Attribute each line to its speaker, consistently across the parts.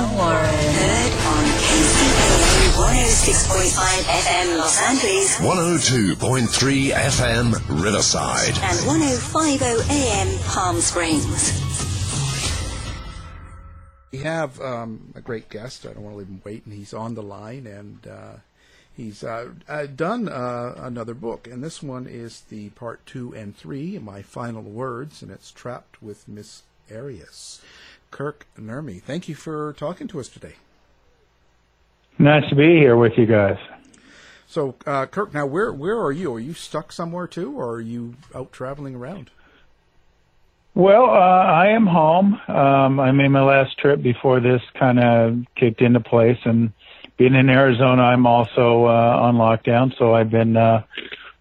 Speaker 1: Al Warren.
Speaker 2: Heard on KCAA 106.5 FM Los Angeles
Speaker 3: 102.3 FM Riverside.
Speaker 2: and 1050 AM Palm Springs.
Speaker 4: We have um, a great guest. I don't want to leave him waiting. He's on the line, and uh, he's uh, uh, done uh, another book. And this one is the part two and three, My Final Words, and it's Trapped with Miss Arias. Kirk Nurmi, thank you for talking to us today.
Speaker 5: Nice to be here with you guys.
Speaker 4: So, uh, Kirk, now where where are you? Are you stuck somewhere too, or are you out traveling around?
Speaker 5: Well, uh, I am home. Um, I made my last trip before this kind of kicked into place, and being in Arizona, I'm also uh, on lockdown. So I've been uh,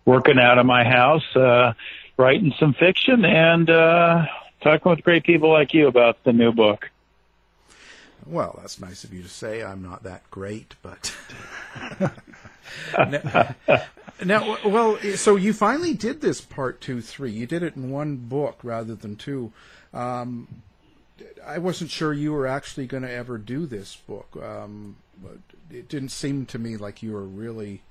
Speaker 5: working out of my house, uh, writing some fiction, and uh, talking with great people like you about the new book.
Speaker 4: Well, that's nice of you to say. I'm not that great, but now, now, well, so you finally did this part two, three. You did it in one book rather than two. Um, I wasn't sure you were actually going to ever do this book. Um, but it didn't seem to me like you were really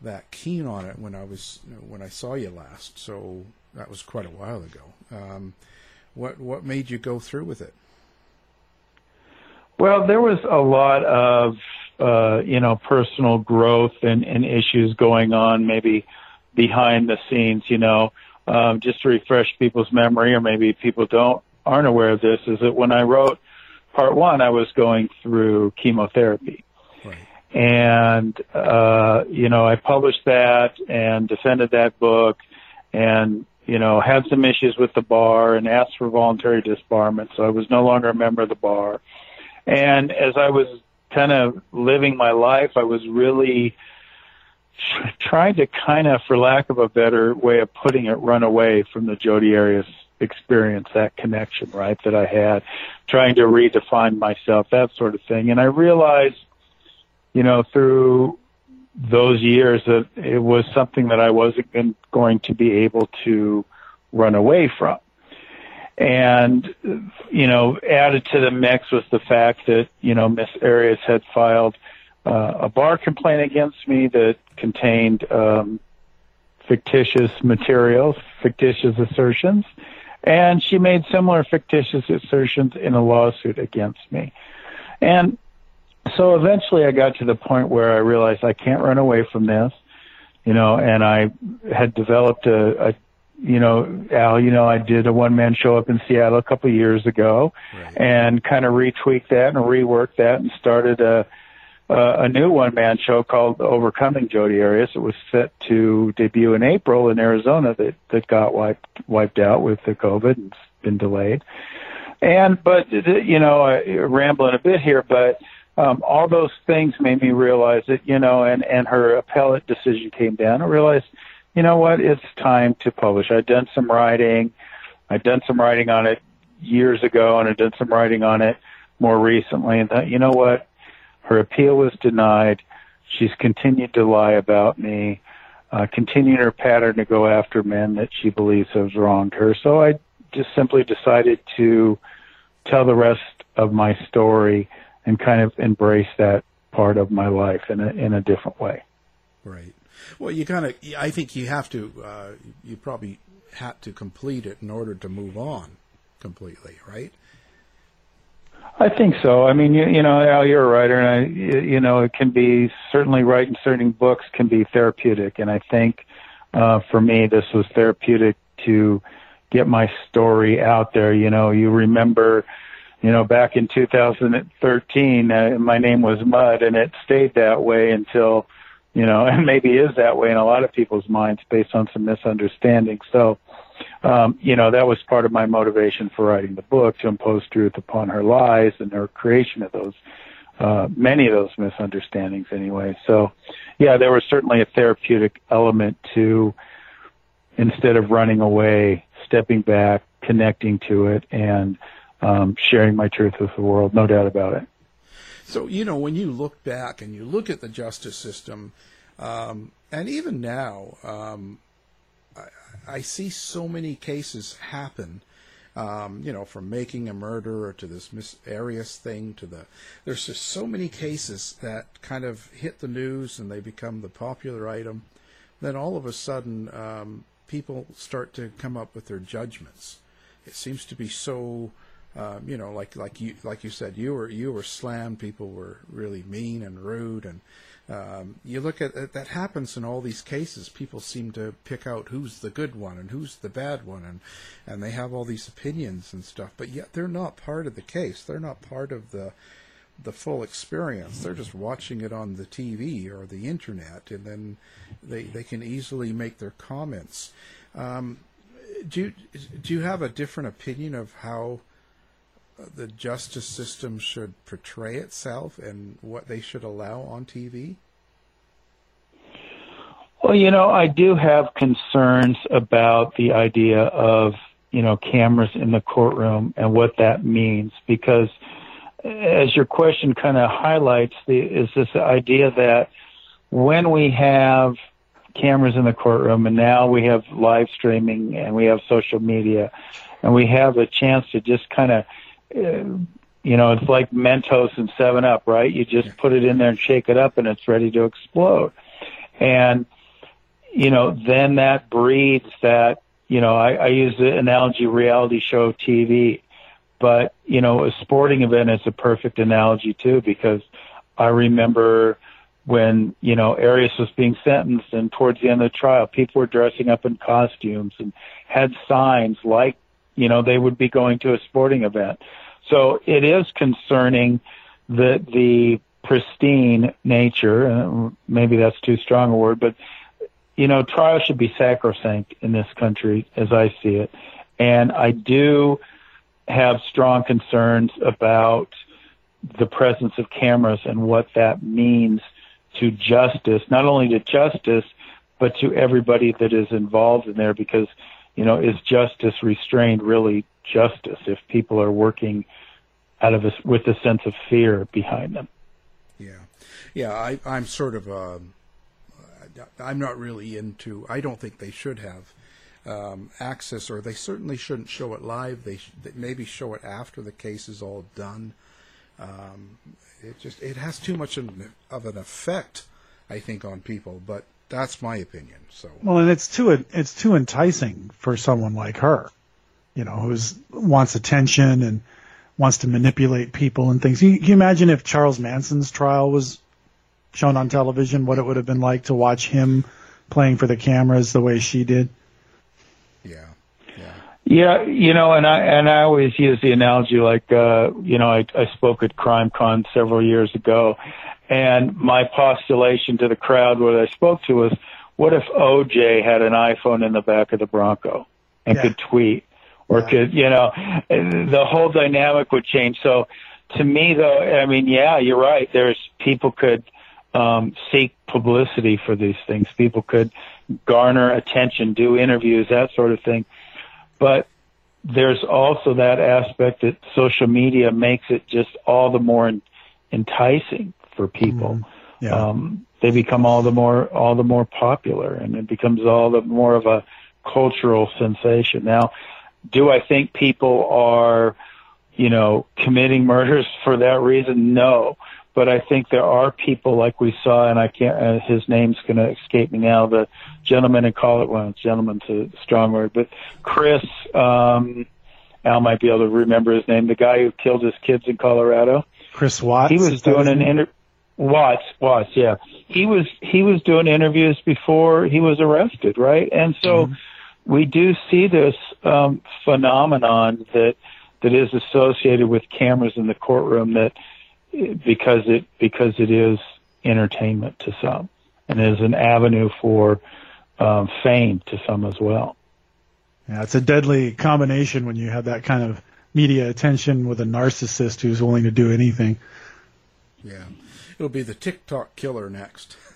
Speaker 4: that keen on it when I was when I saw you last. So that was quite a while ago. Um, what what made you go through with it?
Speaker 5: Well, there was a lot of uh, you know personal growth and, and issues going on, maybe behind the scenes. You know, um, just to refresh people's memory, or maybe people don't aren't aware of this, is that when I wrote part one, I was going through chemotherapy. And, uh, you know, I published that and defended that book and, you know, had some issues with the bar and asked for voluntary disbarment. So I was no longer a member of the bar. And as I was kind of living my life, I was really trying to kind of, for lack of a better way of putting it, run away from the Jodi Arias experience, that connection, right, that I had, trying to redefine myself, that sort of thing. And I realized, you know, through those years that it was something that I wasn't going to be able to run away from. And, you know, added to the mix was the fact that, you know, Miss Arias had filed uh, a bar complaint against me that contained um, fictitious materials, fictitious assertions, and she made similar fictitious assertions in a lawsuit against me. And so eventually I got to the point where I realized I can't run away from this, you know, and I had developed a, a you know, Al, you know, I did a one man show up in Seattle a couple of years ago and kind of retweaked that and reworked that and started a, uh, a new one man show called Overcoming Jodi Arias. It was set to debut in April in Arizona that, that got wiped, wiped out with the COVID and has been delayed. And, but, you know, I, rambling a bit here, but, um, all those things made me realize that, you know, and, and her appellate decision came down. I realized, you know what, it's time to publish. I'd done some writing. I'd done some writing on it years ago and I'd done some writing on it more recently and thought, you know what, her appeal was denied. She's continued to lie about me, uh, continuing her pattern to go after men that she believes have wronged her. So I just simply decided to tell the rest of my story and kind of embrace that part of my life in a in a different way.
Speaker 4: Right. Well, you kind of. I think you have to. Uh, you probably had to complete it in order to move on completely, right?
Speaker 5: I think so. I mean, you, you know, Al, you're a writer, and I, you know, it can be certainly writing certain books can be therapeutic, and I think uh, for me, this was therapeutic to get my story out there. You know, you remember, you know, back in 2013, uh, my name was Mud, and it stayed that way until, you know, and maybe is that way in a lot of people's minds based on some misunderstanding. So, um, you know, that was part of my motivation for writing the book to impose truth upon her lies and her creation of those, uh, many of those misunderstandings anyway. So, yeah, there was certainly a therapeutic element to instead of running away, stepping back, connecting to it, and um, sharing my truth with the world. No doubt about it.
Speaker 4: So, you know, when you look back and you look at the justice system, um, and even now, um, I see so many cases happen. Um, you know, from making a murderer to this Miss Arias thing to the, there's just so many cases that kind of hit the news and they become the popular item. Then all of a sudden, um, people start to come up with their judgments. It seems to be so, um, you know, like like you like you said, you were you were slammed. People were really mean and rude, and um, you look at that happens in all these cases. People seem to pick out who's the good one and who's the bad one, and and they have all these opinions and stuff. But yet they're not part of the case. They're not part of the the full experience. They're just watching it on the TV or the internet, and then they they can easily make their comments. Um, do you, do you have a different opinion of how the justice system should portray itself and what they should allow on TV?
Speaker 5: Well, you know, I do have concerns about the idea of, you know, cameras in the courtroom and what that means because as your question kind of highlights the is this idea that when we have cameras in the courtroom and now we have live streaming and we have social media and we have a chance to just kind of you know, it's like Mentos and Seven Up, right? You just put it in there and shake it up, and it's ready to explode. And you know, then that breeds that. You know, I, I use the analogy reality show TV, but you know, a sporting event is a perfect analogy too because I remember when you know Arias was being sentenced, and towards the end of the trial, people were dressing up in costumes and had signs like you know they would be going to a sporting event. So it is concerning that the pristine nature, uh, maybe that's too strong a word, but you know, trial should be sacrosanct in this country as I see it. And I do have strong concerns about the presence of cameras and what that means to justice, not only to justice, but to everybody that is involved in there because, you know, is justice restrained really justice if people are working out of a, with a sense of fear behind them.
Speaker 4: Yeah, yeah. I, I'm sort of. Um, I'm not really into. I don't think they should have um, access, or they certainly shouldn't show it live. They, sh- they maybe show it after the case is all done. Um, it just it has too much of an effect, I think, on people. But that's my opinion. So
Speaker 6: well, and it's too it's too enticing for someone like her you know, who's wants attention and wants to manipulate people and things. You, you imagine if Charles Manson's trial was shown on television, what it would have been like to watch him playing for the cameras the way she did?
Speaker 4: Yeah.
Speaker 5: You know, and I and I always use the analogy like uh, you know, I, I spoke at CrimeCon several years ago, and my postulation to the crowd what I spoke to was, what if OJ had an iPhone in the back of the Bronco and
Speaker 6: Yeah.
Speaker 5: could tweet or
Speaker 6: Yeah.
Speaker 5: could you know, the whole dynamic would change. So to me though, I mean, yeah, you're right. There's people could um, seek publicity for these things. People could garner attention, do interviews, that sort of thing. But there's also that aspect that social media makes it just all the more en- enticing for people.
Speaker 6: Yeah.
Speaker 5: Um, they become all the more all the more popular, and it becomes all the more of a cultural sensation. Now, do I think people are, you know, committing murders for that reason? No. But I think there are people like we saw, and I can't, uh, his name's going to escape me now, the gentleman in call it, well, gentleman's a strong word, but Chris, um, Al might be able to remember his name, the guy who killed his kids in Colorado.
Speaker 6: Chris Watts.
Speaker 5: He was doing an
Speaker 6: name?
Speaker 5: inter, Watts, Watts, yeah. He was, he was doing interviews before he was arrested, right? And so we do see this, um, phenomenon that, that is associated with cameras in the courtroom that, because it because it is entertainment to some and is an avenue for um, fame to some as well.
Speaker 6: Yeah, it's a deadly combination when you have that kind of media attention with a narcissist who's willing to do anything.
Speaker 4: Yeah, it'll be the TikTok killer next.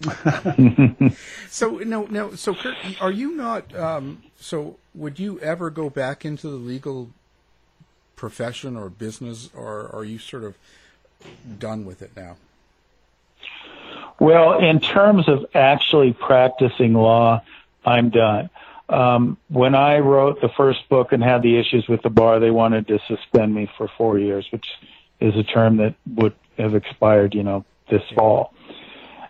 Speaker 4: so no, no. So Kurt, are you not? Um, so would you ever go back into the legal profession or business, or are you sort of done with it now?
Speaker 5: Well, in terms of actually practicing law, I'm done. Um, when I wrote the first book and had the issues with the bar, they wanted to suspend me for four years, which is a term that would have expired, you know, this fall.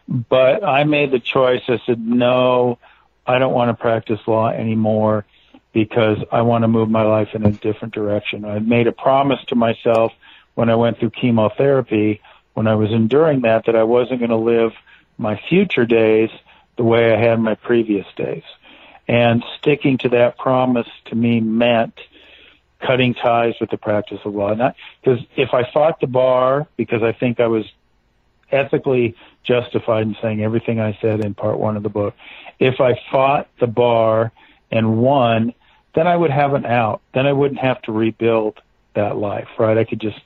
Speaker 5: But I made the choice. I said, no, I don't want to practice law anymore because I want to move my life in a different direction. I made a promise to myself when I went through chemotherapy, when I was enduring that, that I wasn't going to live my future days the way I had my previous days. And sticking to that promise to me meant cutting ties with the practice of law. Because if I fought the bar because I think I was ethically justified in saying everything I said in part one of the book, if I fought the bar and won, then I would have an out. Then I wouldn't have to rebuild that life, right? I could just,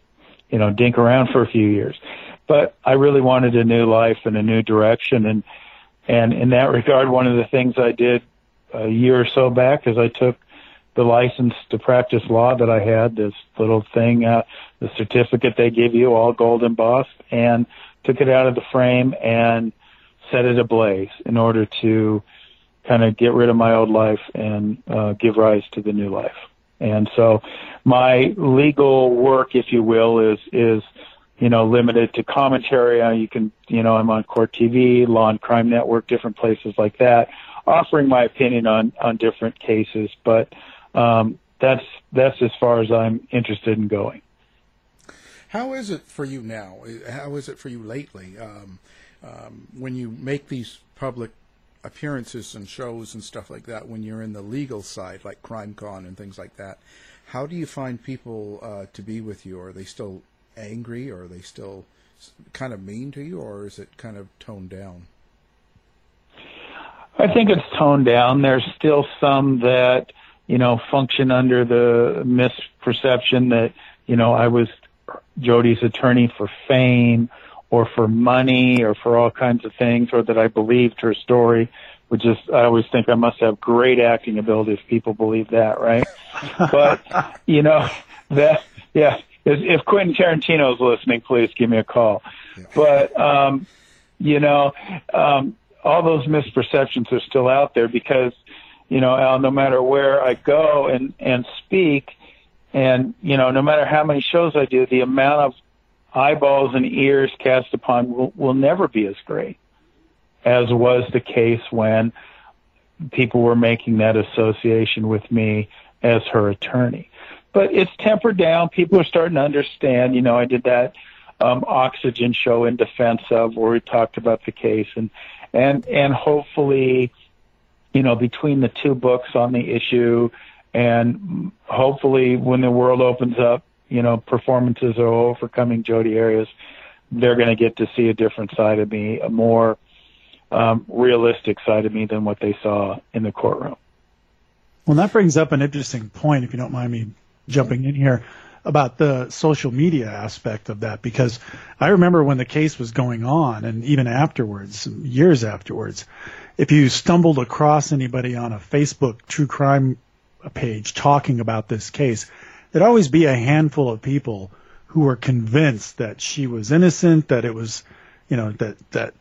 Speaker 5: you know, dink around for a few years. But I really wanted a new life and a new direction. And, and in that regard, one of the things I did a year or so back is I took the license to practice law that I had, this little thing, uh, the certificate they give you, all gold embossed, and took it out of the frame and set it ablaze in order to kind of get rid of my old life and uh, give rise to the new life. And so my legal work, if you will, is, is, you know, limited to commentary. Uh, you can, you know, I'm on Court TV, Law and Crime Network, different places like that, offering my opinion on, on different cases. But, um, that's, that's as far as I'm interested in going.
Speaker 4: How is it for you now? How is it for you lately? Um, um, when you make these public appearances and shows and stuff like that, when you're in the legal side, like CrimeCon and things like that, how do you find people uh, to be with you? Are they still angry? Or are they still kind of mean to you? Or is it kind of toned down?
Speaker 5: I think it's toned down. There's still some that, you know, function under the misperception that, you know, I was Jodi's attorney for fame or for money or for all kinds of things or that I believed her story, which is, I always think I must have great acting ability if people believe that, right? but, you know, that, yeah, if, if Quentin Tarantino is listening, please give me a call. But, um, you know, um, all those misperceptions are still out there because, you know, Al, no matter where I go and, and speak, and, you know, no matter how many shows I do, the amount of eyeballs and ears cast upon will, will never be as great as was the case when people were making that association with me as her attorney. But it's tempered down. People are starting to understand. You know, I did that um, oxygen show in defense of where we talked about the case and and and hopefully, you know, between the two books on the issue and hopefully when the world opens up, you know, performances are overcoming Jodi Arias, they're going to get to see a different side of me, a more um, realistic side of me than what they saw in the courtroom.
Speaker 6: Well, that brings up an interesting point, if you don't mind me jumping in here, about the social media aspect of that, because I remember when the case was going on, and even afterwards, years afterwards, if you stumbled across anybody on a Facebook true crime page talking about this case, there'd always be a handful of people who were convinced that she was innocent, that it was, you know, that that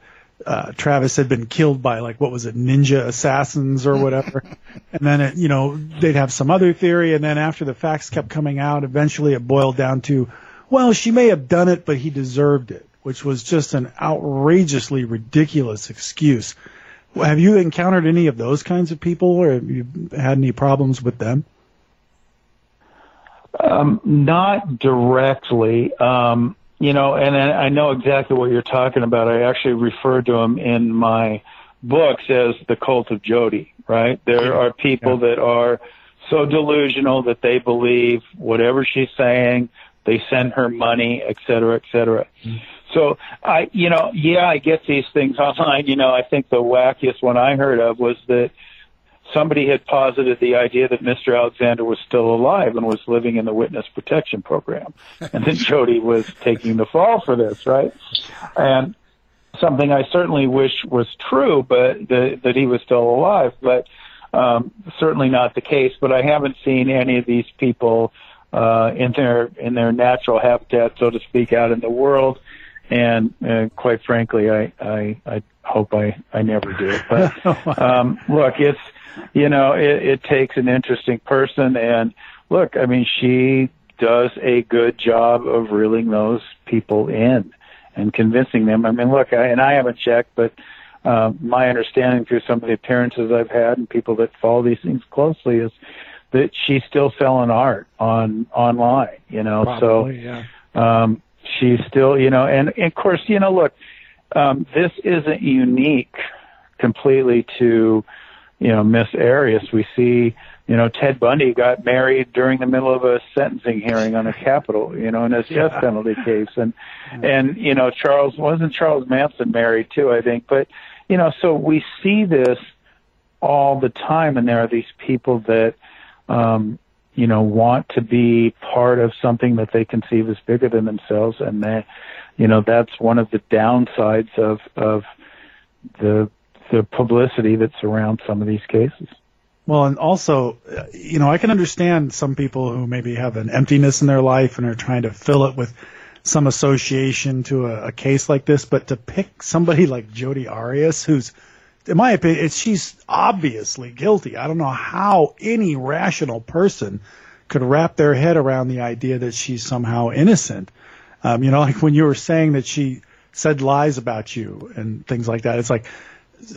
Speaker 6: uh, Travis had been killed by like what was it, ninja assassins or whatever, and then it, you know, they'd have some other theory, and then after the facts kept coming out, eventually it boiled down to, well, she may have done it, but he deserved it, which was just an outrageously ridiculous excuse. Have you encountered any of those kinds of people, or have you had any problems with them?
Speaker 5: Um, not directly. Um, you know, and I know exactly what you're talking about. I actually refer to them in my books as the cult of Jodi, right? There are people yeah. that are so delusional that they believe whatever she's saying, they send her money, et cetera, et cetera. Mm-hmm. So I, you know, yeah, I get these things online. You know, I think the wackiest one I heard of was that somebody had posited the idea that Mr. Alexander was still alive and was living in the witness protection program. And then Jodi was taking the fall for this, right? And something I certainly wish was true, but the, that he was still alive, but um, certainly not the case. But I haven't seen any of these people uh, in their in their natural habitat, so to speak, out in the world. And uh, quite frankly, I, I I hope I I never do. But um, look, it's you know, it, it takes an interesting person. And look, I mean, she does a good job of reeling those people in and convincing them. I mean, look, I, and I haven't checked, but uh, my understanding through some of the appearances I've had and people that follow these things closely is that she's still selling art on online. You know,
Speaker 6: Probably,
Speaker 5: so
Speaker 6: yeah.
Speaker 5: um, she's still, you know, and, and of course, you know, look, um, this isn't unique completely to you know, Miss Arias. We see, you know, Ted Bundy got married during the middle of a sentencing hearing on a capital, you know, in his death yeah. penalty case. And, and, you know, Charles, wasn't Charles Manson married too, I think. But, you know, so we see this all the time and there are these people that, um, you know, want to be part of something that they conceive as bigger than themselves. And they, you know, that's one of the downsides of, of the the publicity that surrounds some of these cases.
Speaker 6: Well, and also, you know, I can understand some people who maybe have an emptiness in their life and are trying to fill it with some association to a, a case like this, but to pick somebody like Jodi Arias, who's, in my opinion, she's obviously guilty. I don't know how any rational person could wrap their head around the idea that she's somehow innocent. Um, you know, like when you were saying that she said lies about you and things like that, it's like,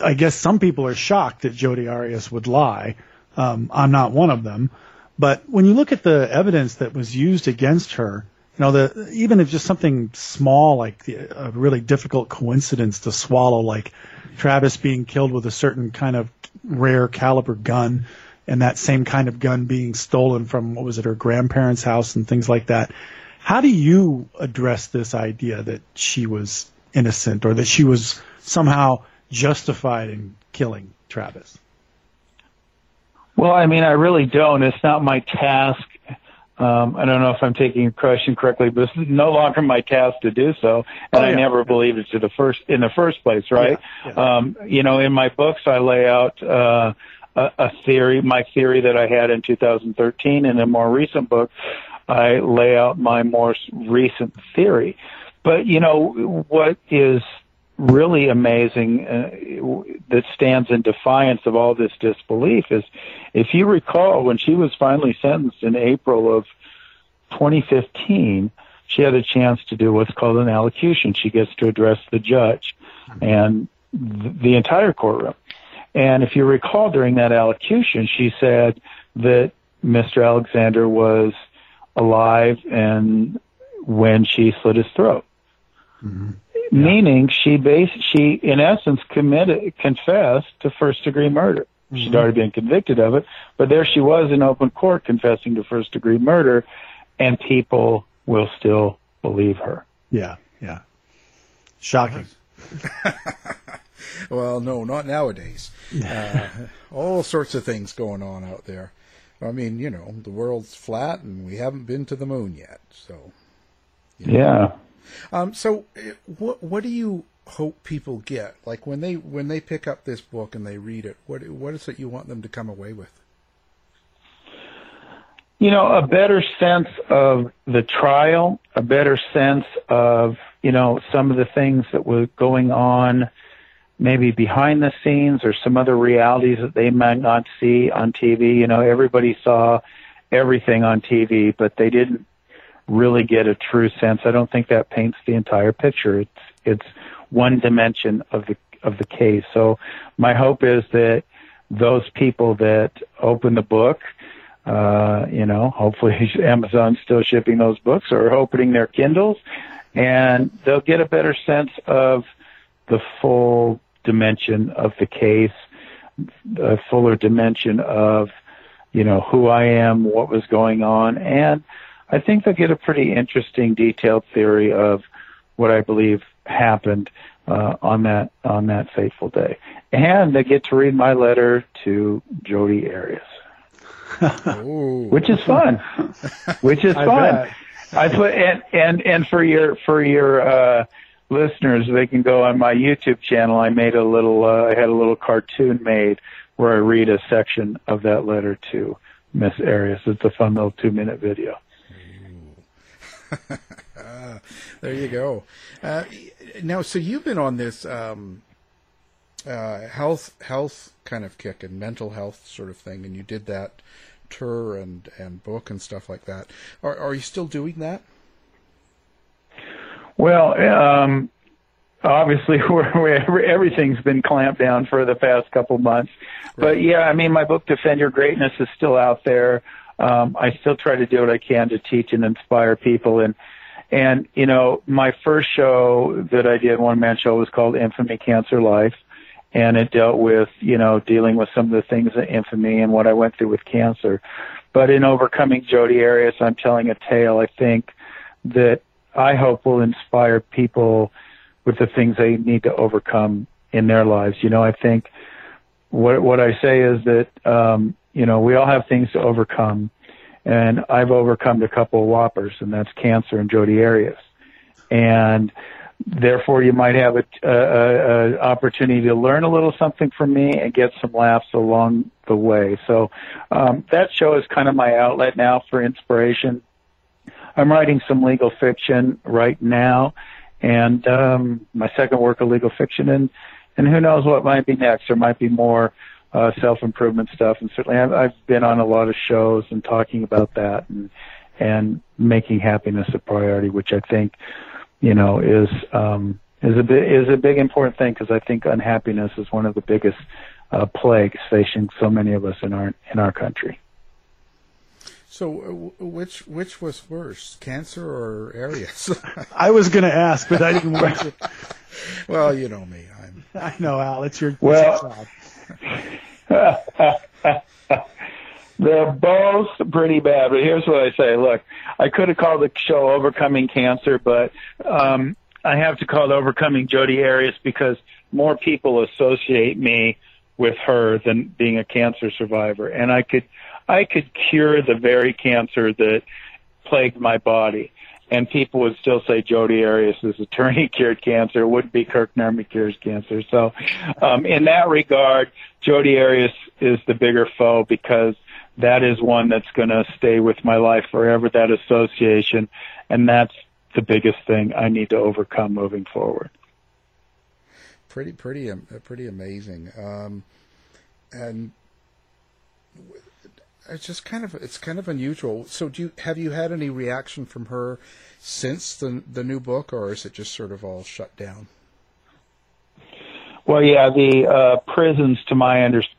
Speaker 6: I guess some people are shocked that Jodi Arias would lie. Um, I'm not one of them. But when you look at the evidence that was used against her, you know, the, even if just something small like the, a really difficult coincidence to swallow, like Travis being killed with a certain kind of rare caliber gun, and that same kind of gun being stolen from what was it, her grandparents' house and things like that. How do you address this idea that she was innocent or that she was somehow justified in killing Travis?
Speaker 5: Well, I mean, I really don't. It's not my task. Um, I don't know if I'm taking your question correctly, but it's no longer my task to do so, and oh, yeah. I never believed it to the first in the first place, right? Yeah, yeah. Um, you know, in my books, I lay out uh, a, a theory, my theory that I had in 2013, and in a more recent book, I lay out my more recent theory. But you know, what is really amazing uh, that stands in defiance of all this disbelief is if you recall when she was finally sentenced in April of 2015 she had a chance to do what's called an allocution. She gets to address the judge and th- the entire courtroom. And if you recall during that allocution she said that Mr. Alexander was alive and when she slit his throat. Mm-hmm meaning she bas- she in essence committed confessed to first degree murder. she'd already been convicted of it. But there she was in open court confessing to first degree murder, and people will still believe her.
Speaker 6: Yeah, yeah. Shocking.
Speaker 4: well, no, not nowadays. Uh, all sorts of things going on out there. I mean, you know, the world's flat and we haven't been to the moon yet. So,
Speaker 5: you know. yeah.
Speaker 4: Um, so, uh, what what do you hope people get? Like when they when they pick up this book and they read it, what what is it you want them to come away with?
Speaker 5: You know, a better sense of the trial, a better sense of you know some of the things that were going on maybe behind the scenes or some other realities that they might not see on TV. You know, everybody saw everything on TV, but they didn't really get a true sense. I don't think that paints the entire picture. It's it's one dimension of the of the case. So my hope is that those people that open the book, uh, you know, hopefully Amazon's still shipping those books or opening their Kindles, and they'll get a better sense of the full dimension of the case, a fuller dimension of, you know, who I am, what was going on, and I think they'll get a pretty interesting, detailed theory of what I believe happened uh, on that on that fateful day, and they get to read my letter to Jodi Arias, which is fun. Which is fun. I put and and and for your for your uh, listeners, they can go on my YouTube channel. I made a little, uh, I had a little cartoon made where I read a section of that letter to Miss Arias. It's a fun little two minute video.
Speaker 4: there you go. Uh, now, so you've been on this um, uh, health health kind of kick and mental health sort of thing, and you did that tour and and book and stuff like that. Are are you still doing that?
Speaker 5: Well, um, obviously, we're, we're, everything's been clamped down for the past couple months. Right. But yeah, I mean, my book Defend Your Greatness is still out there. Um, I still try to do what I can to teach and inspire people. And and you know, my first show that I did, one man show, was called Infamy Cancer Life, and it dealt with you know dealing with some of the things that infamy and what I went through with cancer. But in overcoming Jodi Arias, I'm telling a tale. I think that I hope will inspire people with the things they need to overcome in their lives. You know, I think what what I say is that um, you know we all have things to overcome, and I've overcome a couple of whoppers, and that's cancer and Jodi Arias, and therefore you might have a, opportunity to learn a little something from me and get some laughs along the way. So um, that show is kind of my outlet now for inspiration I'm writing some legal fiction right now, and um, my second work of legal fiction, and and who knows what might be next? There might be more uh, self improvement stuff, and certainly I've, I've been on a lot of shows and talking about that, and and making happiness a priority, which I think, you know, is um, is a bit, is a big important thing because I think unhappiness is one of the biggest uh, plagues facing so many of us in our in our country.
Speaker 4: So, uh, which which was worse, cancer or Arias?
Speaker 6: I was going to ask, but I didn't want to.
Speaker 4: well, you know me. I'm...
Speaker 6: I know, Al. It's your
Speaker 5: well. They're both pretty bad, but here's what I say. Look, I could have called the show "Overcoming Cancer," but um, I have to call it "Overcoming Jodi Arias" because more people associate me with her than being a cancer survivor, and I could I could cure the very cancer that plagued my body. And people would still say Jodi Arias' is attorney cured cancer, It wouldn't be Kirk Nurmi cures cancer. So, um, in that regard, Jodi Arias is the bigger foe because that is one that's going to stay with my life forever, that association. And that's the biggest thing I need to overcome moving forward.
Speaker 4: Pretty, pretty, pretty amazing. Um, and it's just kind of it's kind of unusual. So, do you have you had any reaction from her since the the new book, or is it just sort of all shut down?
Speaker 5: Well, yeah, the uh, prisons, to my understanding.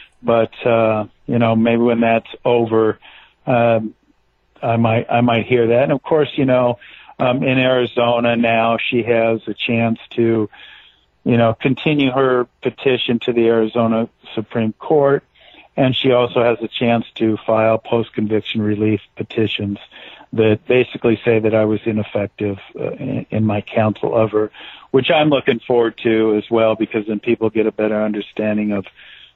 Speaker 5: But, uh, you know, maybe when that's over, um, I might, I might hear that. And of course, you know, um, in Arizona now, she has a chance to, you know, continue her petition to the Arizona Supreme Court. And she also has a chance to file post conviction relief petitions that basically say that I was ineffective uh, in, in my counsel of her, which I'm looking forward to as well because then people get a better understanding of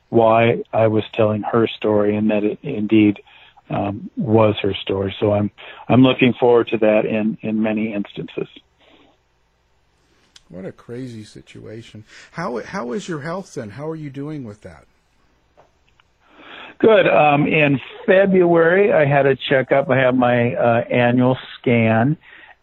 Speaker 5: why I was telling her story and that it indeed um, was her story. So I'm I'm looking forward to that in in many instances.
Speaker 4: What a crazy situation. How how is your health then? How are you doing with that?
Speaker 5: Good. Um, in February, I had a checkup. I had my uh, annual scan,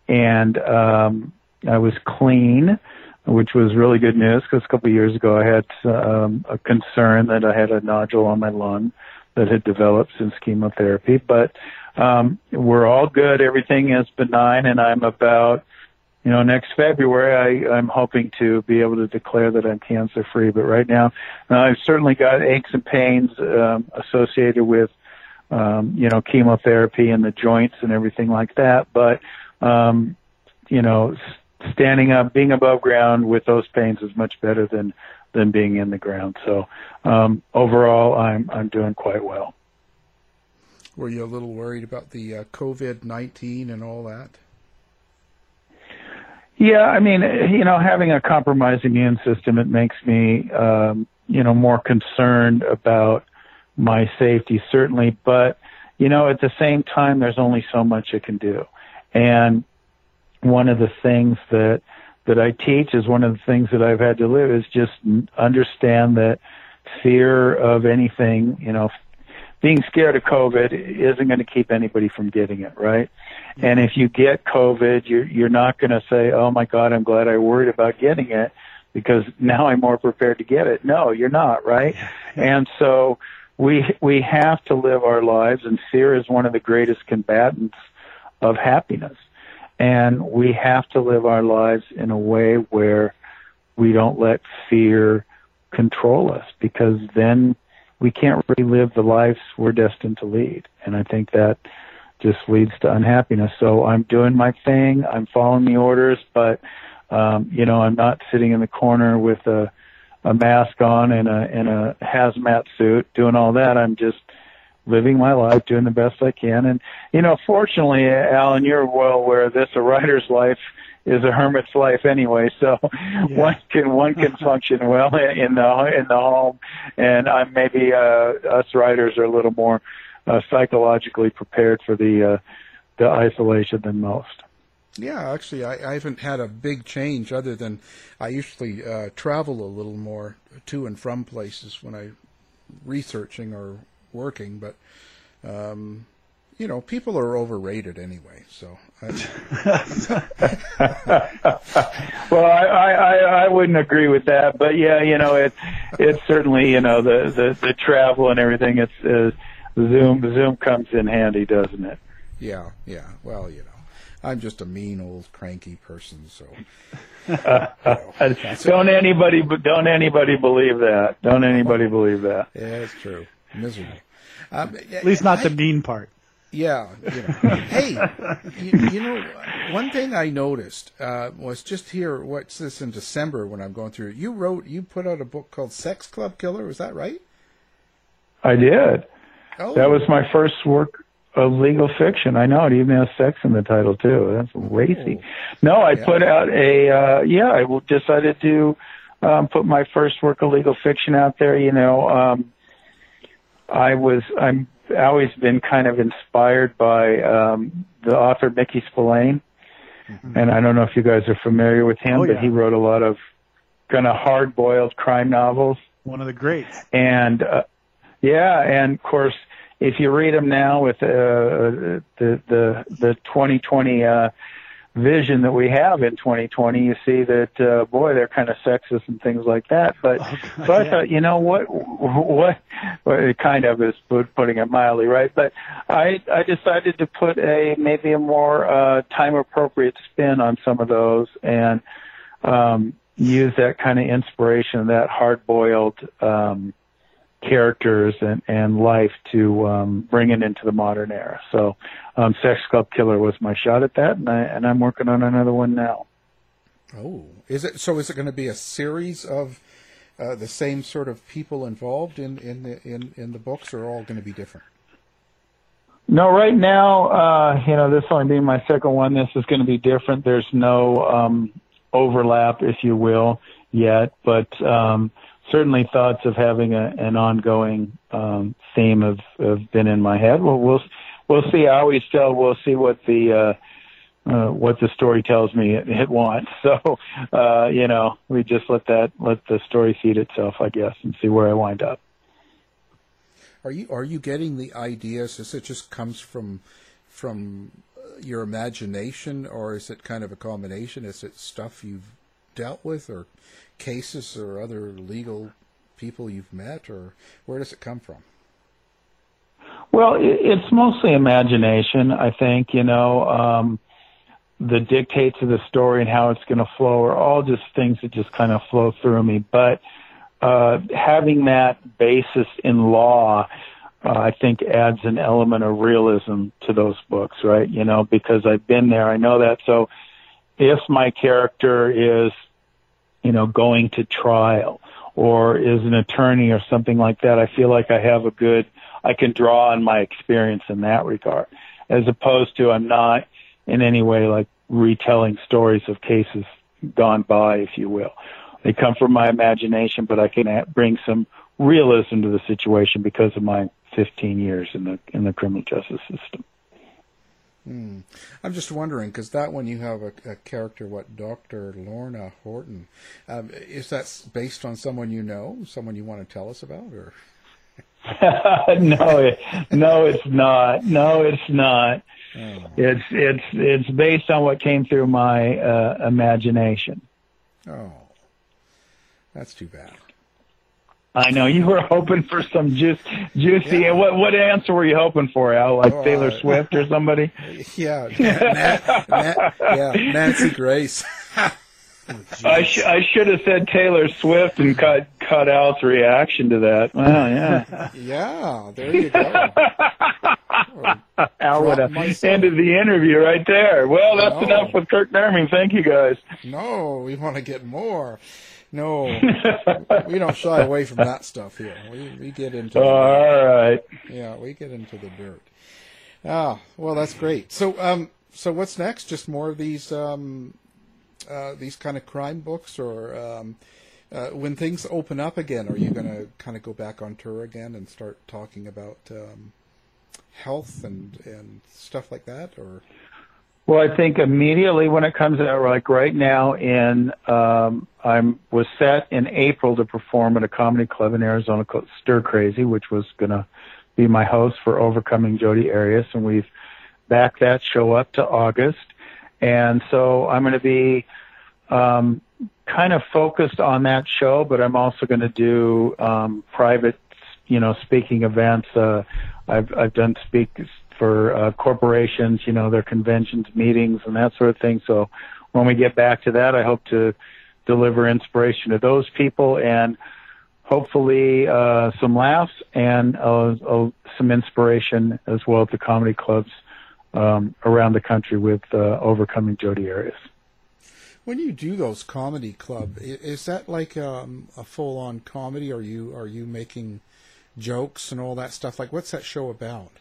Speaker 5: and um, I was clean which was really good news because a couple of years ago I had um, a concern that I had a nodule on my lung that had developed since chemotherapy. But um, we're all good. Everything is benign, and I'm about, you know, next February I, I'm hoping to be able to declare that I'm cancer free. But right now, uh, I've certainly got aches and pains um, associated with, um, you know, chemotherapy and the joints and everything like that. But um, you know, standing up, being above ground with those pains is much better than than being in the ground. So um, overall, I'm I'm doing quite well.
Speaker 4: Were you a little worried about the uh, COVID nineteen and all that?
Speaker 5: Yeah, I mean, you know, having a compromised immune system, it makes me, um, you know, more concerned about my safety, certainly. But, you know, at the same time, there's only so much it can do. And one of the things that that I teach is one of the things that I've had to live is just understand that fear of anything, you know, being scared of COVID isn't going to keep anybody from getting it, right? And if you get COVID, you're you're not going to say, "Oh my God, I'm glad I worried about getting it," because now I'm more prepared to get it. No, you're not, right? And so we we have to live our lives, and fear is one of the greatest combatants of happiness. And we have to live our lives in a way where we don't let fear control us because then we can't really live the lives we're destined to lead. And I think that just leads to unhappiness. So I'm doing my thing. I'm following the orders, but Um, you know, I'm not sitting in the corner with a a mask on and a and a hazmat suit doing all that. I'm just living my life, doing the best I can. And you know, fortunately, Alan, you're well aware of this. A writer's life is a hermit's life anyway, so yeah. one can one can function well in the in the home, and I'm maybe uh, us writers are a little more uh, psychologically prepared for the uh, the isolation than most.
Speaker 4: Yeah, actually, I, I haven't had a big change other than I usually uh, travel a little more to and from places when I'm researching or working, but um, you know, people are overrated anyway. So,
Speaker 5: well, I, I I wouldn't agree with that, but yeah, you know, it it's certainly you know the the the travel and everything. It's uh, Zoom Zoom comes in handy, doesn't it?
Speaker 4: Yeah, yeah. Well, you know. I'm just a mean old cranky person, so.
Speaker 5: don't anybody don't anybody believe that. Don't anybody believe that.
Speaker 4: Yeah, that's true. Miserable.
Speaker 6: Um, At least not I, the mean part.
Speaker 4: Yeah. You know. hey, you, you, know, one thing I noticed uh, was just here. What's this in December when I'm going through? You wrote, you put out a book called Sex Club Killer. Was that right?
Speaker 5: I did. Oh. That was my first work of legal fiction. I know it even has sex in the title too. That's racy. Oh. No, I yeah. put out a uh yeah, I decided to um put my first work of legal fiction out there, you know. Um I was I'm always been kind of inspired by um the author Mickey Spillane. Mm-hmm. And I don't know if you guys are familiar with him, oh, yeah. but he wrote a lot of kind of hard boiled crime novels.
Speaker 6: One of the greats.
Speaker 5: And uh, yeah, and of course if you read them now with uh, the the the 2020 uh, vision that we have in 2020, you see that uh, boy, they're kind of sexist and things like that. But oh, so I yeah. thought, you know what, what, what it kind of is putting it mildly, right? But I I decided to put a maybe a more uh, time appropriate spin on some of those and um, use that kind of inspiration, that hard boiled. Um, characters and, and life to um, bring it into the modern era. So, um, Sex Club Killer was my shot at that, and, I, and I'm working on another one now.
Speaker 4: Oh, is it? So, is it going to be a series of uh, the same sort of people involved in in the in in the books, or all going to be different?
Speaker 5: No, right now, uh, you know, this only being my second one, this is going to be different. There's no um, overlap, if you will, yet, but um, certainly thoughts of having a, an ongoing um, theme have, have been in my head. Well, we'll we'll see. I always tell we'll see what the uh, uh, what the story tells me it, it wants. So uh, you know, we just let that let the story feed itself, I guess, and see where I wind up.
Speaker 4: Are you are you getting the ideas? Is it just comes from from your imagination, or is it kind of a combination? Is it stuff you've dealt with, or cases or other legal people you've met, or where does it come from?
Speaker 5: Well, it's mostly imagination. I think you know um, the dictates of the story and how it's going to flow are all just things that just kind of flow through me. But uh, having that basis in law, uh, I think adds an element of realism to those books, right? You know, because I've been there, I know that. So if my character is you know, going to trial or is an attorney or something like that, I feel like I have a good, I can draw on my experience in that regard, as opposed to I'm not in any way like retelling stories of cases gone by, if you will. They come from my imagination, but I can bring some realism to the situation because of my 15 years in the in the criminal justice system.
Speaker 4: Hmm. I'm just wondering because that one you have a, a, character, what Doctor Lorna Horton, um, is that based on someone you know, someone you want to tell us about, or?
Speaker 5: no, it, no, it's not. No, it's not. Oh. It's it's it's based on what came through my uh, imagination.
Speaker 4: Oh, that's too bad.
Speaker 5: I know you were hoping for some juice, juicy. Yeah. What what answer were you hoping for, Al? Like oh, Taylor uh, Swift or somebody?
Speaker 4: Yeah, Nat, Nat, yeah, Nancy Grace.
Speaker 5: oh, I sh- I should have said Taylor Swift and cut cut Al's reaction to that. Wow, yeah.
Speaker 4: yeah, there you go.
Speaker 5: Al would have ended the interview right there. Well, that's
Speaker 4: No.
Speaker 5: enough with Kirk Darming. Thank you guys.
Speaker 4: No, we want to get more. No, we don't shy away from that stuff here. We we get into the
Speaker 5: All right.
Speaker 4: Yeah, we get into the dirt. Ah, well, that's great. So, um, so what's next? Just more of these, um, uh, these kind of crime books, or um, uh, when things open up again, are you going to kind of go back on tour again and start talking about um, health and and stuff like that, or?
Speaker 5: Well, I think immediately when it comes out, like right now, in um, I'm was set in April to perform at a comedy club in Arizona called Stir Crazy, which was to be my host for Overcoming Jodi Arias, and we've backed that show up to August, and so I'm to be um, kind of focused on that show, but I'm also to do um, private, you know, speaking events. Uh, I've I've done speak for uh, corporations, you know, their conventions, meetings, and that sort of thing. So when we get back to that, I hope to deliver inspiration to those people and hopefully uh, some laughs and uh, uh, some inspiration as well at the comedy clubs um, around the country with uh, overcoming Jodi Arias.
Speaker 4: When you do those comedy club, is that like um, a full on comedy? Are you are you making jokes and all that stuff? Like, what's that show about?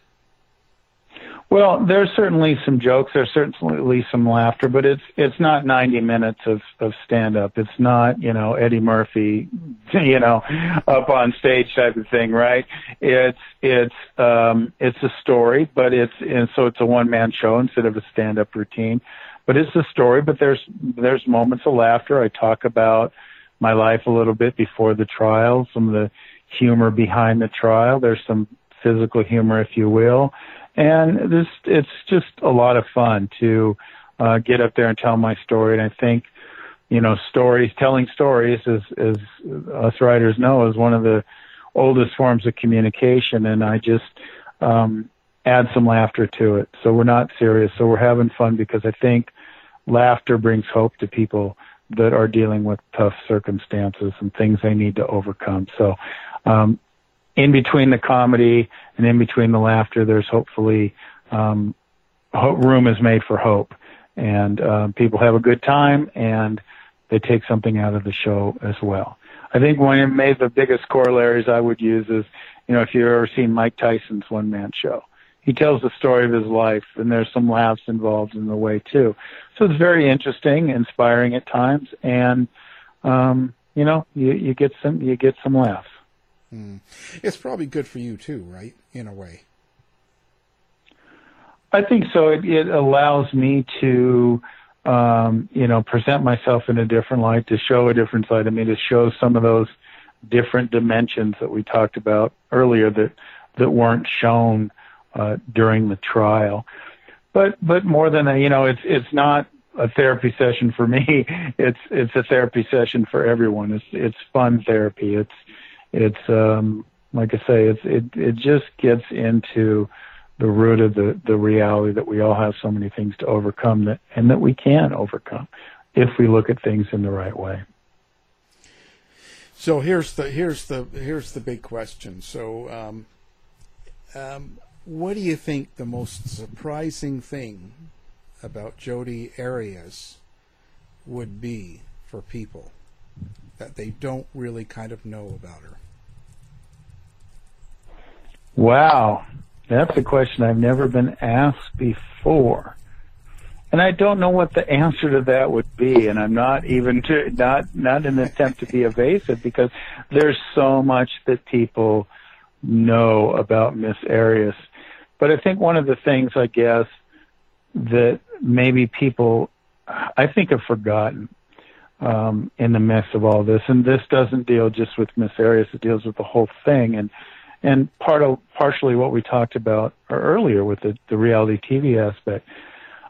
Speaker 5: Well, there's certainly some jokes. There's certainly some laughter, but it's it's not 90 minutes of of stand up. It's not you know Eddie Murphy, you know, up on stage type of thing, right? It's it's um it's a story, but it's and so it's a one man show instead of a stand up routine. But it's a story, but there's there's moments of laughter. I talk about my life a little bit before the trial, some of the humor behind the trial. There's some physical humor, if you will and this it's just a lot of fun to uh, get up there and tell my story. And I think, you know, stories, telling stories, as as us writers know, is one of the oldest forms of communication. And I just um, add some laughter to it. So we're not serious. So we're having fun because I think laughter brings hope to people that are dealing with tough circumstances and things they need to overcome. So um, in between the comedy and in between the laughter, there's hopefully um, room is made for hope, and uh, people have a good time and they take something out of the show as well. I think one of maybe the biggest corollaries I would use is, you know, if you've ever seen Mike Tyson's one man show, he tells the story of his life, and there's some laughs involved in the way too. So it's very interesting, inspiring at times, and um, you know, you, you get some you get some laughs.
Speaker 4: Hmm. It's probably good for you too, right? In a way.
Speaker 5: I think so. It, it allows me to, um, you know, present myself in a different light, to show a different side of me, to show some of those different dimensions that we talked about earlier that that weren't shown uh, during the trial. But but more than that, you know, it's it's not a therapy session for me. It's it's a therapy session for everyone. It's it's fun therapy. It's it's um like I say, it's it it just gets into the root of the the reality that we all have so many things to overcome that and that we can overcome if we look at things in the right way.
Speaker 4: So here's the here's the here's the big question. So, um, um, what do you think the most surprising thing about Jodi Arias would be for people that they don't really kind of know about her?
Speaker 5: Wow, that's a question I've never been asked before. And I don't know what the answer to that would be, and I'm not even to, not not an attempt to be evasive because there's so much that people know about Miss Arias. But I think one of the things, I guess, that maybe people, I think, have forgotten um, in the midst of all this, and this doesn't deal just with Miss Arias; it deals with the whole thing, and and part of partially what we talked about earlier with the, the reality TV aspect.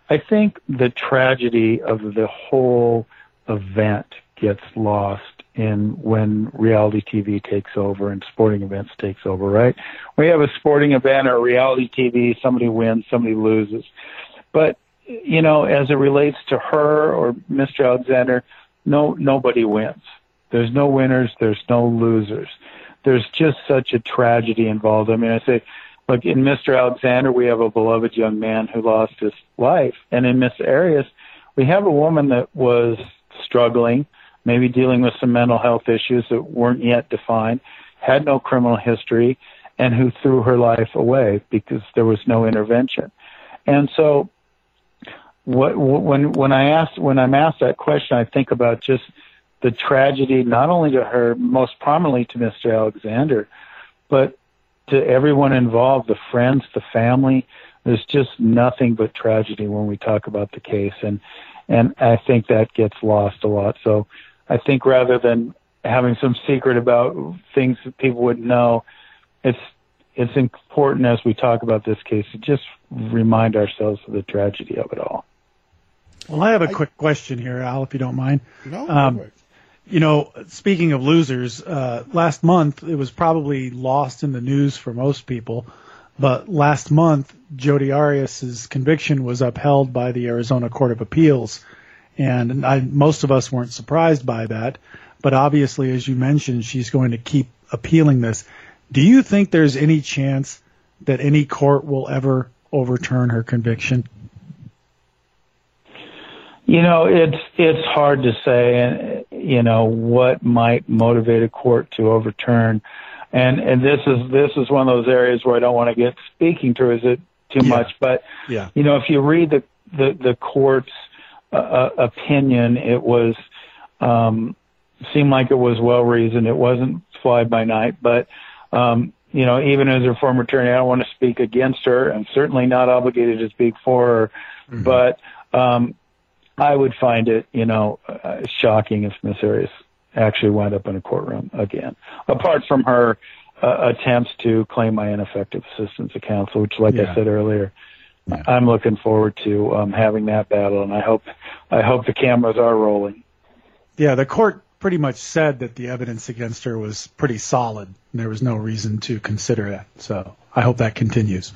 Speaker 5: I think the tragedy of the whole event gets lost in when reality TV takes over and sporting events takes over, right? We have a sporting event or reality TV, somebody wins, somebody loses. But, you know, as it relates to her or Mr. Alexander, no, nobody wins. There's no winners, there's no losers. There's just such a tragedy involved. I mean, I say, look in Mr. Alexander, we have a beloved young man who lost his life, and in Miss Arias, we have a woman that was struggling, maybe dealing with some mental health issues that weren't yet defined, had no criminal history, and who threw her life away because there was no intervention. And so, what, when when I ask when I'm asked that question, I think about just the tragedy, not only to her, most prominently to Mr. Alexander, but to everyone involved, the friends, the family. There's just nothing but tragedy when we talk about the case, and and I think that gets lost a lot. So I think rather than having some secret about things that people wouldn't know, it's it's important as we talk about this case to just remind ourselves of the tragedy of it all.
Speaker 6: Well, I have a quick question here, Al, if you don't mind.
Speaker 4: No,
Speaker 6: um, you know, speaking of losers, uh, last month it was probably lost in the news for most people, but last month Jodi Arias's conviction was upheld by the Arizona Court of Appeals, and I, most of us weren't surprised by that. But obviously, as you mentioned, she's going to keep appealing this. Do you think there's any chance that any court will ever overturn her conviction?
Speaker 5: You know, it's it's hard to say, and you know what might motivate a court to overturn. And and this is this is one of those areas where I don't want to get speaking to is it too
Speaker 6: Yeah.
Speaker 5: much, but
Speaker 6: Yeah.
Speaker 5: you know if you read the the the court's uh, uh, opinion, it was um, seemed like it was well reasoned. It wasn't fly by night, but um, you know even as a former attorney, I don't want to speak against her. I'm certainly not obligated to speak for her, but um, I would find it, you know, uh, shocking if Miss Arias actually wound up in a courtroom again. Apart from her uh, attempts to claim my ineffective assistance of counsel, which, like
Speaker 6: Yeah.
Speaker 5: I said earlier, I'm looking forward to um, having that battle, and I hope I hope the cameras are rolling.
Speaker 6: Yeah, the court pretty much said that the evidence against her was pretty solid, and there was no reason to consider that. So I hope that continues.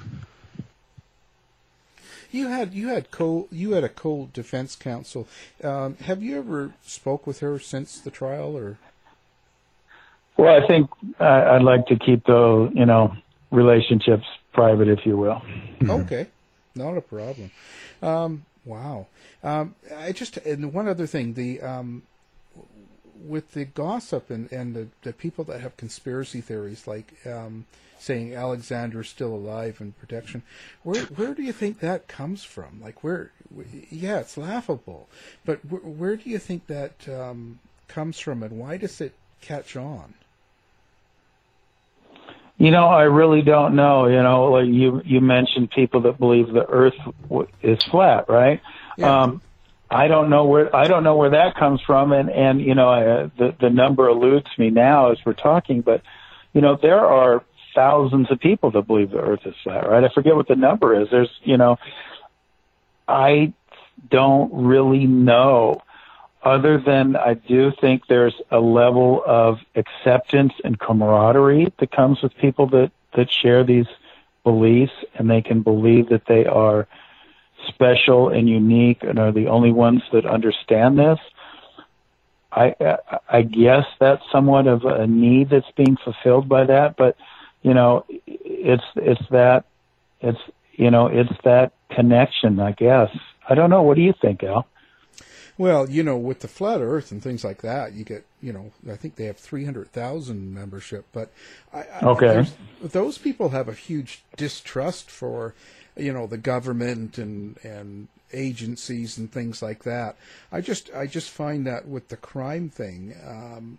Speaker 4: You had you had co you had a co defense counsel. Um, have you ever spoke with her since the trial, or
Speaker 5: Well, I think I I'd like to keep those, you know, relationships private, if you will.
Speaker 4: okay, not a problem. Um, wow. Um, I just and one other thing the um, with the gossip and and the, the people that have conspiracy theories like um, saying Alexander's still alive and protection. Where where do you think that comes from? Like where? Yeah, it's laughable, but where, where do you think that um, comes from, and why does it catch on?
Speaker 5: You know, I really don't know. You know, like you you mentioned people that believe the Earth w- is flat, right? Um, I don't know where I don't know where that comes from, and and you know, I, the the number eludes me now as we're talking, but you know, there are thousands of people that believe the Earth is flat, right? I forget what the number is. There's, you know, I don't really know other than I do think there's a level of acceptance and camaraderie that comes with people that, that share these beliefs and they can believe that they are special and unique and are the only ones that understand this. I, I- guess that's somewhat of a need that's being fulfilled by that, but you know, it's, it's that, it's, you know, it's that connection, I guess. I don't know. What do you think, Al?
Speaker 4: Well, you know, with the flat Earth and things like that, you get, you know, I think they have three hundred thousand membership, but I, I,
Speaker 5: Okay.
Speaker 4: those people have a huge distrust for, you know, the government and and agencies and things like that. I just I just find that with the crime thing, um,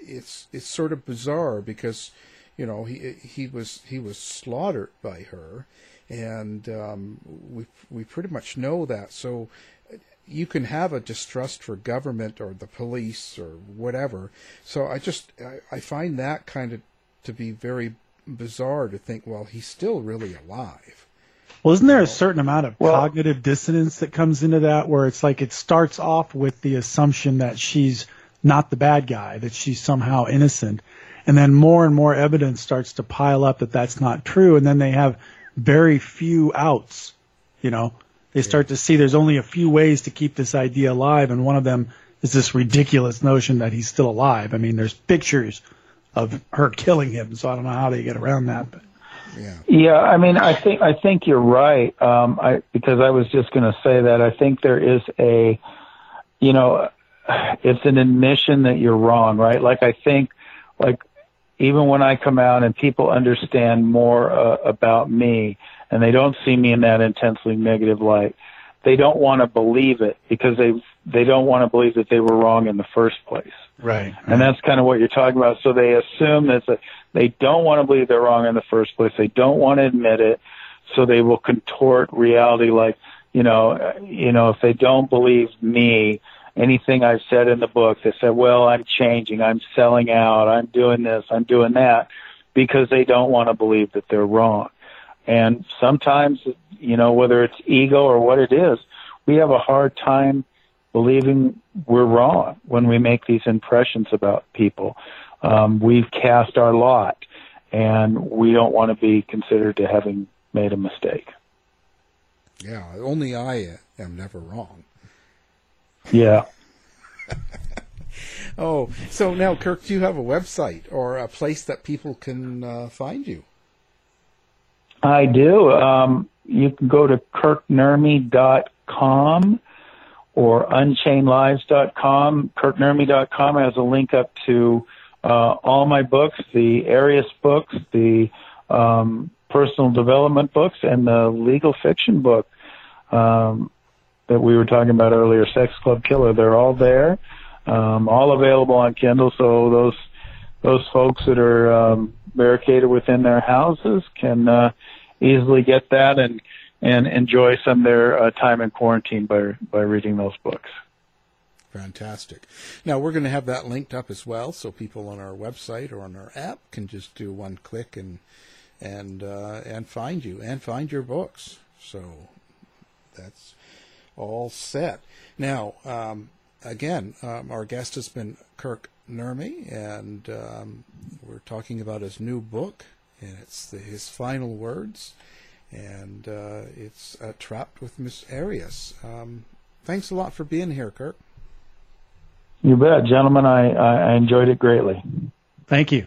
Speaker 4: it's it's sort of bizarre because, you know, he he was he was slaughtered by her, and um, we we pretty much know that. So you can have a distrust for government or the police or whatever. So I just I, I find that kind of to be very bizarre to think, well, he's still really alive.
Speaker 6: Well, isn't there a certain amount of cognitive dissonance that comes into that where it's like it starts off with the assumption that she's not the bad guy, that she's somehow innocent, and then more and more evidence starts to pile up that that's not true, and then they have very few outs, you know. They start to see there's only a few ways to keep this idea alive, and one of them is this ridiculous notion that he's still alive. I mean, there's pictures of her killing him, so I don't know how they get around that. But
Speaker 4: Yeah.
Speaker 5: Yeah, I mean, I think I think you're right. Um, I because I was just going to say that I think there is a, you know, it's an admission that you're wrong, right? Like I think, like even when I come out and people understand more uh, about me and they don't see me in that intensely negative light, they don't want to believe it because they they don't want to believe that they were wrong in the first place.
Speaker 6: Right.
Speaker 5: And that's kind of what you're talking about. So they assume that they don't want to believe they're wrong in the first place. They don't want to admit it. So they will contort reality like, you know, uh, you know, if they don't believe me, anything I've said in the book, they say, well, I'm changing, I'm selling out, I'm doing this, I'm doing that, because they don't want to believe that they're wrong. And sometimes, you know, whether it's ego or what it is, we have a hard time believing we're wrong when we make these impressions about people. Um, we've cast our lot, and we don't want to be considered to having made a mistake.
Speaker 4: Yeah, only I am never wrong.
Speaker 5: Yeah.
Speaker 4: Oh, so now, Kirk, do you have a website or a place that people can uh, find you?
Speaker 5: I do. Um, you can go to kirknurmi.com or unchainedlives.com. Kirknurmi.com has a link up to uh, all my books, the Arias books, the um, personal development books, and the legal fiction book um, that we were talking about earlier, Sex Club Killer. They're all there, um, all available on Kindle. So those those folks that are um, barricaded within their houses can uh, easily get that and and enjoy some of their uh, time in quarantine by by reading those books.
Speaker 4: Fantastic. Now we're going to have that linked up as well, so people on our website or on our app can just do one click and and uh, and find you and find your books. So that's all set. Now, um, again, um, our guest has been Kirk Nurmi, and um, we're talking about his new book, and it's the, his final words, and uh, it's uh, Trapped with Miss Arias. Um, thanks a lot for being here, Kirk.
Speaker 5: You bet, gentlemen. I, I enjoyed it greatly.
Speaker 6: Thank you.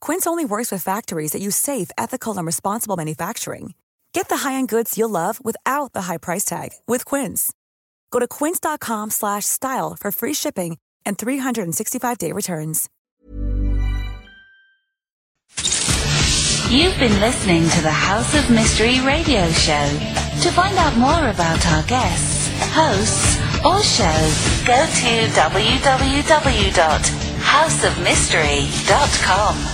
Speaker 7: Quince only works with factories that use safe, ethical, and responsible manufacturing. Get the high-end goods you'll love without the high price tag with Quince. Go to quince.com/style for free shipping and 365-day returns.
Speaker 1: You've been listening to the House of Mystery radio show. To find out more about our guests, hosts, or shows, go to www.houseofmystery.com.